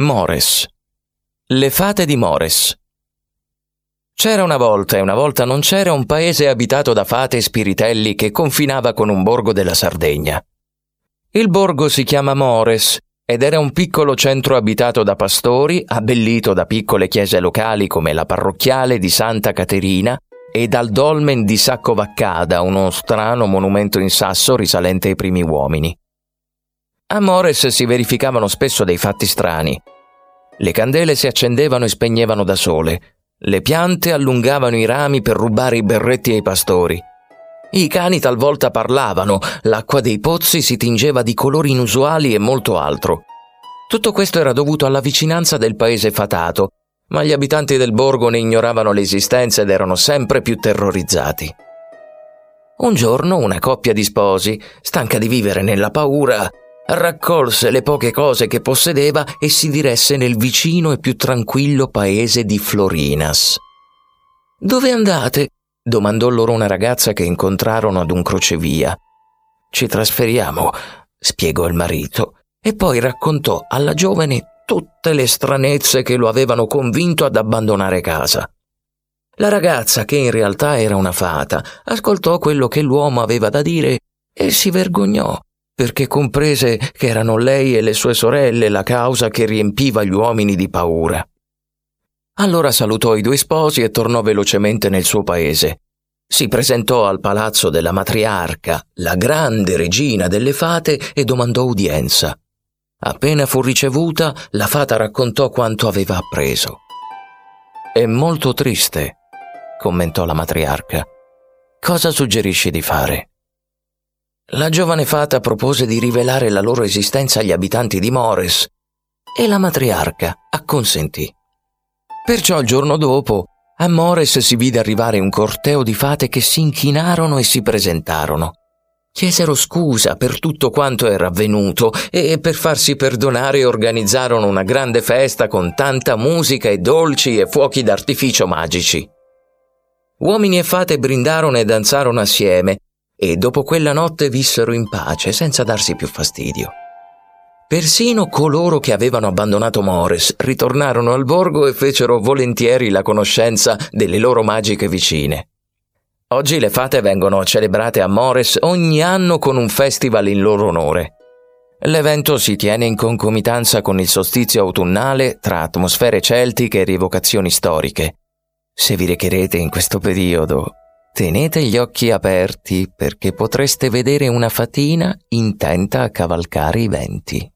Mores. Le fate di Mores. C'era una volta e una volta non c'era un paese abitato da fate e spiritelli che confinava con un borgo della Sardegna. Il borgo si chiama Mores ed era un piccolo centro abitato da pastori, abbellito da piccole chiese locali come la parrocchiale di Santa Caterina e dal dolmen di Sacco Vaccada, uno strano monumento in sasso risalente ai primi uomini. A Mores si verificavano spesso dei fatti strani. Le candele si accendevano e spegnevano da sole. Le piante allungavano i rami per rubare i berretti ai pastori. I cani talvolta parlavano, l'acqua dei pozzi si tingeva di colori inusuali e molto altro. Tutto questo era dovuto alla vicinanza del paese fatato, ma gli abitanti del borgo ne ignoravano l'esistenza ed erano sempre più terrorizzati. Un giorno una coppia di sposi, stanca di vivere nella paura, raccolse le poche cose che possedeva e si diresse nel vicino e più tranquillo paese di Florinas. Dove andate? domandò loro una ragazza che incontrarono ad un crocevia. Ci trasferiamo, spiegò il marito, e poi raccontò alla giovane tutte le stranezze che lo avevano convinto ad abbandonare casa. La ragazza, che in realtà era una fata, ascoltò quello che l'uomo aveva da dire e si vergognò perché comprese che erano lei e le sue sorelle la causa che riempiva gli uomini di paura. Allora salutò i due sposi e tornò velocemente nel suo paese. Si presentò al palazzo della matriarca, la grande regina delle fate, e domandò udienza. Appena fu ricevuta, la fata raccontò quanto aveva appreso. È molto triste, commentò la matriarca. Cosa suggerisci di fare? La giovane fata propose di rivelare la loro esistenza agli abitanti di Mores e la matriarca acconsentì. Perciò il giorno dopo a Mores si vide arrivare un corteo di fate che si inchinarono e si presentarono. Chiesero scusa per tutto quanto era avvenuto e per farsi perdonare organizzarono una grande festa con tanta musica e dolci e fuochi d'artificio magici. Uomini e fate brindarono e danzarono assieme e dopo quella notte vissero in pace senza darsi più fastidio. Persino coloro che avevano abbandonato Mores ritornarono al borgo e fecero volentieri la conoscenza delle loro magiche vicine. Oggi le fate vengono celebrate a Mores ogni anno con un festival in loro onore. L'evento si tiene in concomitanza con il solstizio autunnale tra atmosfere celtiche e rievocazioni storiche. Se vi recherete in questo periodo, Tenete gli occhi aperti perché potreste vedere una fatina intenta a cavalcare i venti.